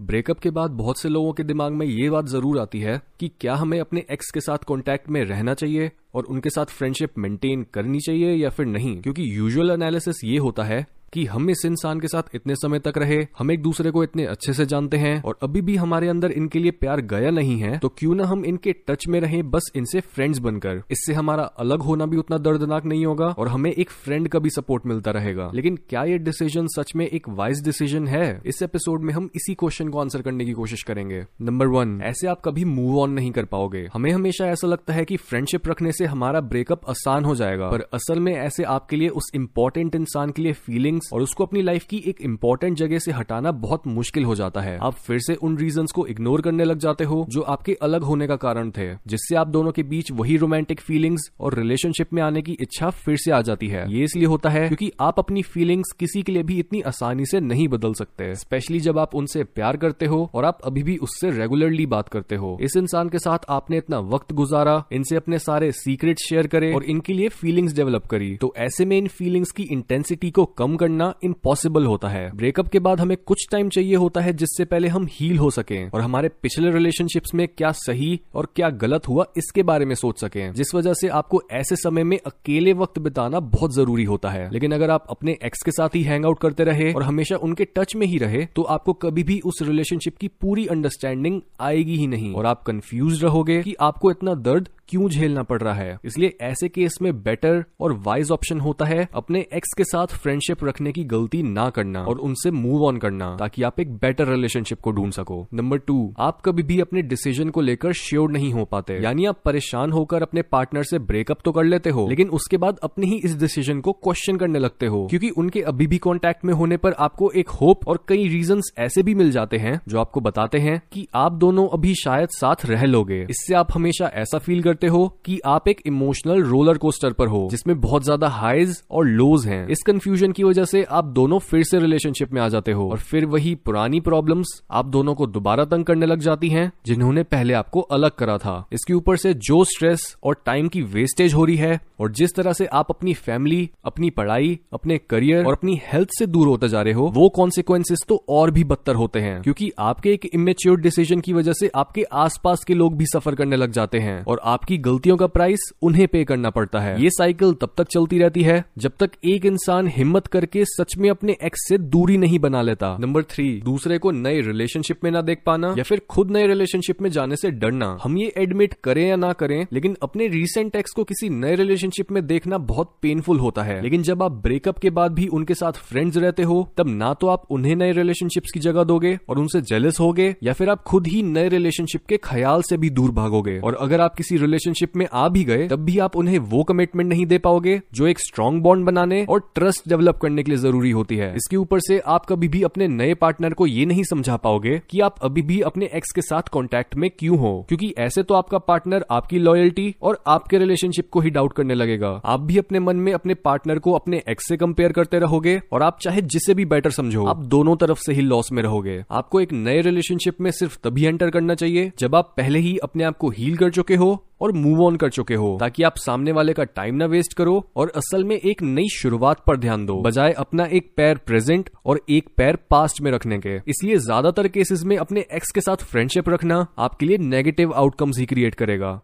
Breakup के बाद बहुत से लोगों के दिमाग में ये बात ज़रूर आती है कि क्या हमें अपने एक्स के साथ कॉन्टेक्ट में रहना चाहिए और उनके साथ फ्रेंडशिप मेंटेन करनी चाहिए या फिर नहीं? क्योंकि यूजुअल एनालिसिस ये होता है कि हम इस इंसान के साथ इतने समय तक रहे, हम एक दूसरे को इतने अच्छे से जानते हैं, और अभी भी हमारे अंदर इनके लिए प्यार गया नहीं है तो क्यों ना हम इनके टच में रहें, बस इनसे फ्रेंड्स बनकर। इससे हमारा अलग होना भी उतना दर्दनाक नहीं होगा, और हमें एक फ्रेंड का भी सपोर्ट मिलता रहेगा। लेकिन क्या ये डिसीज़न सच में एक वाइज डिसीज़न है? इस एपिसोड में हम इसी क्वेश्चन को आंसर करने की कोशिश करेंगे। नंबर वन ऐसे आप कभी मूव ऑन नहीं कर पाओगे। हमें हमेशा ऐसा लगता है कि फ्रेंडशिप रखने से हमारा ब्रेकअप आसान हो जाएगा, पर असल में ऐसे आपके लिए उस इम्पोर्टेंट इंसान के लिए फीलिंग्स और उसको अपनी लाइफ लाइफ की एक इंपॉर्टेंट जगह से हटाना बहुत मुश्किल हो जाता है। आप फिर से उन रीजन को इग्नोर करने लग जाते हो, जो आपके अलग होने का कारण थे, जिससे आप दोनों के बीच वही रोमांटिक फीलिंग्स और रिलेशनशिप में आने की इच्छा फिर से आ जाती है। ये इसलिए होता है क्योंकि आप अपनी फीलिंग्स किसी के लिए भी इतनी आसानी से नहीं बदल सकते स्पेशली जब आप उनसे प्यार करते हो और आप अभी भी उससे रेगुलरली बात करते हो। इस इंसान के साथ आपने इतना वक्त गुजारा, इनसे अपने सारे सीक्रेट शेयर करे और इनके लिए फीलिंग्स डेवलप करी। तो ऐसे में इन फीलिंग्स की इंटेंसिटी को कम करना इम्पॉसिबल होता है। ब्रेकअप के बाद हमें कुछ टाइम चाहिए होता है जिससे पहले हम हील हो सके और हमारे पिछले रिलेशनशिप्स में क्या सही और क्या गलत हुआ इसके बारे में सोच सके। जिस वजह से आपको ऐसे समय में अकेले वक्त बिताना बहुत ज़रूरी होता है। लेकिन अगर आप अपने एक्स के साथ ही हैंग आउट करते रहे और हमेशा उनके टच में ही रहे तो आपको कभी भी उस रिलेशनशिप की पूरी अंडरस्टैंडिंग आएगी ही नहीं। और आप कंफ्यूज रहोगे कि आपको इतना दर्द क्यों झेलना पड़ रहा है? इसलिए ऐसे केस में बेटर और वाइज ऑप्शन होता है अपने एक्स के साथ फ्रेंडशिप रखने की गलती ना करना और उनसे मूव ऑन करना, ताकि आप एक बेटर रिलेशनशिप को ढूंढ सको। नंबर टू आप कभी भी अपने डिसीज़न को लेकर श्योर नहीं हो पाते। यानी आप परेशान होकर अपने पार्टनर से ब्रेकअप तो कर लेते हो, लेकिन उसके बाद अपने ही इस डिसीज़न को क्वेश्चन करने लगते हो, क्योंकि उनके अभी भी कॉन्टेक्ट में होने पर आपको एक होप और कई रीजन ऐसे भी मिल जाते हैं, जो आपको बताते हैं कि आप दोनों अभी शायद साथ रह लोगे। इससे आप हमेशा ऐसा फील करते हो कि आप एक इमोशनल रोलर कोस्टर पर हो, जिसमें बहुत ज़्यादा हाइज और लोज हैं। इस कंफ्यूजन की वजह से आप दोनों फिर से रिलेशनशिप में आ जाते हो, और फिर वही पुरानी प्रॉब्लम्स आप दोनों को दोबारा तंग करने लग जाती हैं, जिन्होंने पहले आपको अलग करा था। इसके ऊपर से जो स्ट्रेस और टाइम की वेस्टेज हो रही है, और जिस तरह से आप अपनी फैमिली अपनी पढ़ाई, अपने करियर और अपनी हेल्थ से दूर होते जा रहे हो, वो कॉन्सिक्वेंसेस तो और भी बदतर होते हैं, क्योंकि आपके एक इमेच्योर डिसीज़न की वजह से आपके आसपास के लोग भी सफ़र करने लग जाते हैं, और आपकी गलतियों का प्राइस उन्हें पे करना पड़ता है। ये साइकिल तब तक चलती रहती है जब तक एक इंसान हिम्मत करके सच में अपने एक्स से दूरी नहीं बना लेता। नंबर थ्री दूसरे को नए रिलेशनशिप में ना देख पाना या फिर खुद नए रिलेशनशिप में जाने से डरना। हम ये एडमिट करें या ना करें, लेकिन अपने रिसेंट एक्स को किसी नए रिलेशनशिप में देखना बहुत पेनफुल होता है। लेकिन जब आप ब्रेकअप के बाद भी उनके साथ फ्रेंड्स रहते हो, तब ना तो आप उन्हें नए रिलेशनशिप्स की जगह दोगे और उनसे जेलस होगे या फिर आप खुद ही नए रिलेशनशिप के ख्याल से भी दूर भागोगे। और अगर आप किसी रिलेशनशिप में आ भी गए, तब भी आप उन्हें वो कमिटमेंट नहीं दे पाओगे जो एक स्ट्रॉन्ग बॉन्ड बनाने और ट्रस्ट डेवलप करने के लिए ज़रूरी होती है। इसके ऊपर से आप कभी भी अपने नए पार्टनर को ये नहीं समझा पाओगे कि आप अभी भी अपने एक्स के साथ कॉन्टेक्ट में क्यों हो, क्योंकि ऐसे तो आपका पार्टनर आपकी लॉयल्टी और आपके रिलेशनशिप को ही डाउट करने लगेगा। आप भी अपने मन में अपने पार्टनर को अपने एक्स से कंपेयर करते रहोगे और आप चाहे जिसे भी बेटर समझो, आप दोनों तरफ़ से ही लॉस में रहोगे। आपको एक नए रिलेशनशिप में सिर्फ़ तभी एंटर करना चाहिए जब आप पहले ही अपने आप को हील कर चुके हो और मूव ऑन कर चुके हो, ताकि आप सामने वाले का टाइम ना वेस्ट करो और असल में एक नई शुरुआत पर ध्यान दो। बजाय अपना एक पैर प्रेजेंट और एक पैर पास्ट में रखने के। इसलिए ज़्यादातर केसेस में अपने एक्स के साथ फ्रेंडशिप रखना आपके लिए नेगेटिव आउटकम्स ही क्रिएट करेगा।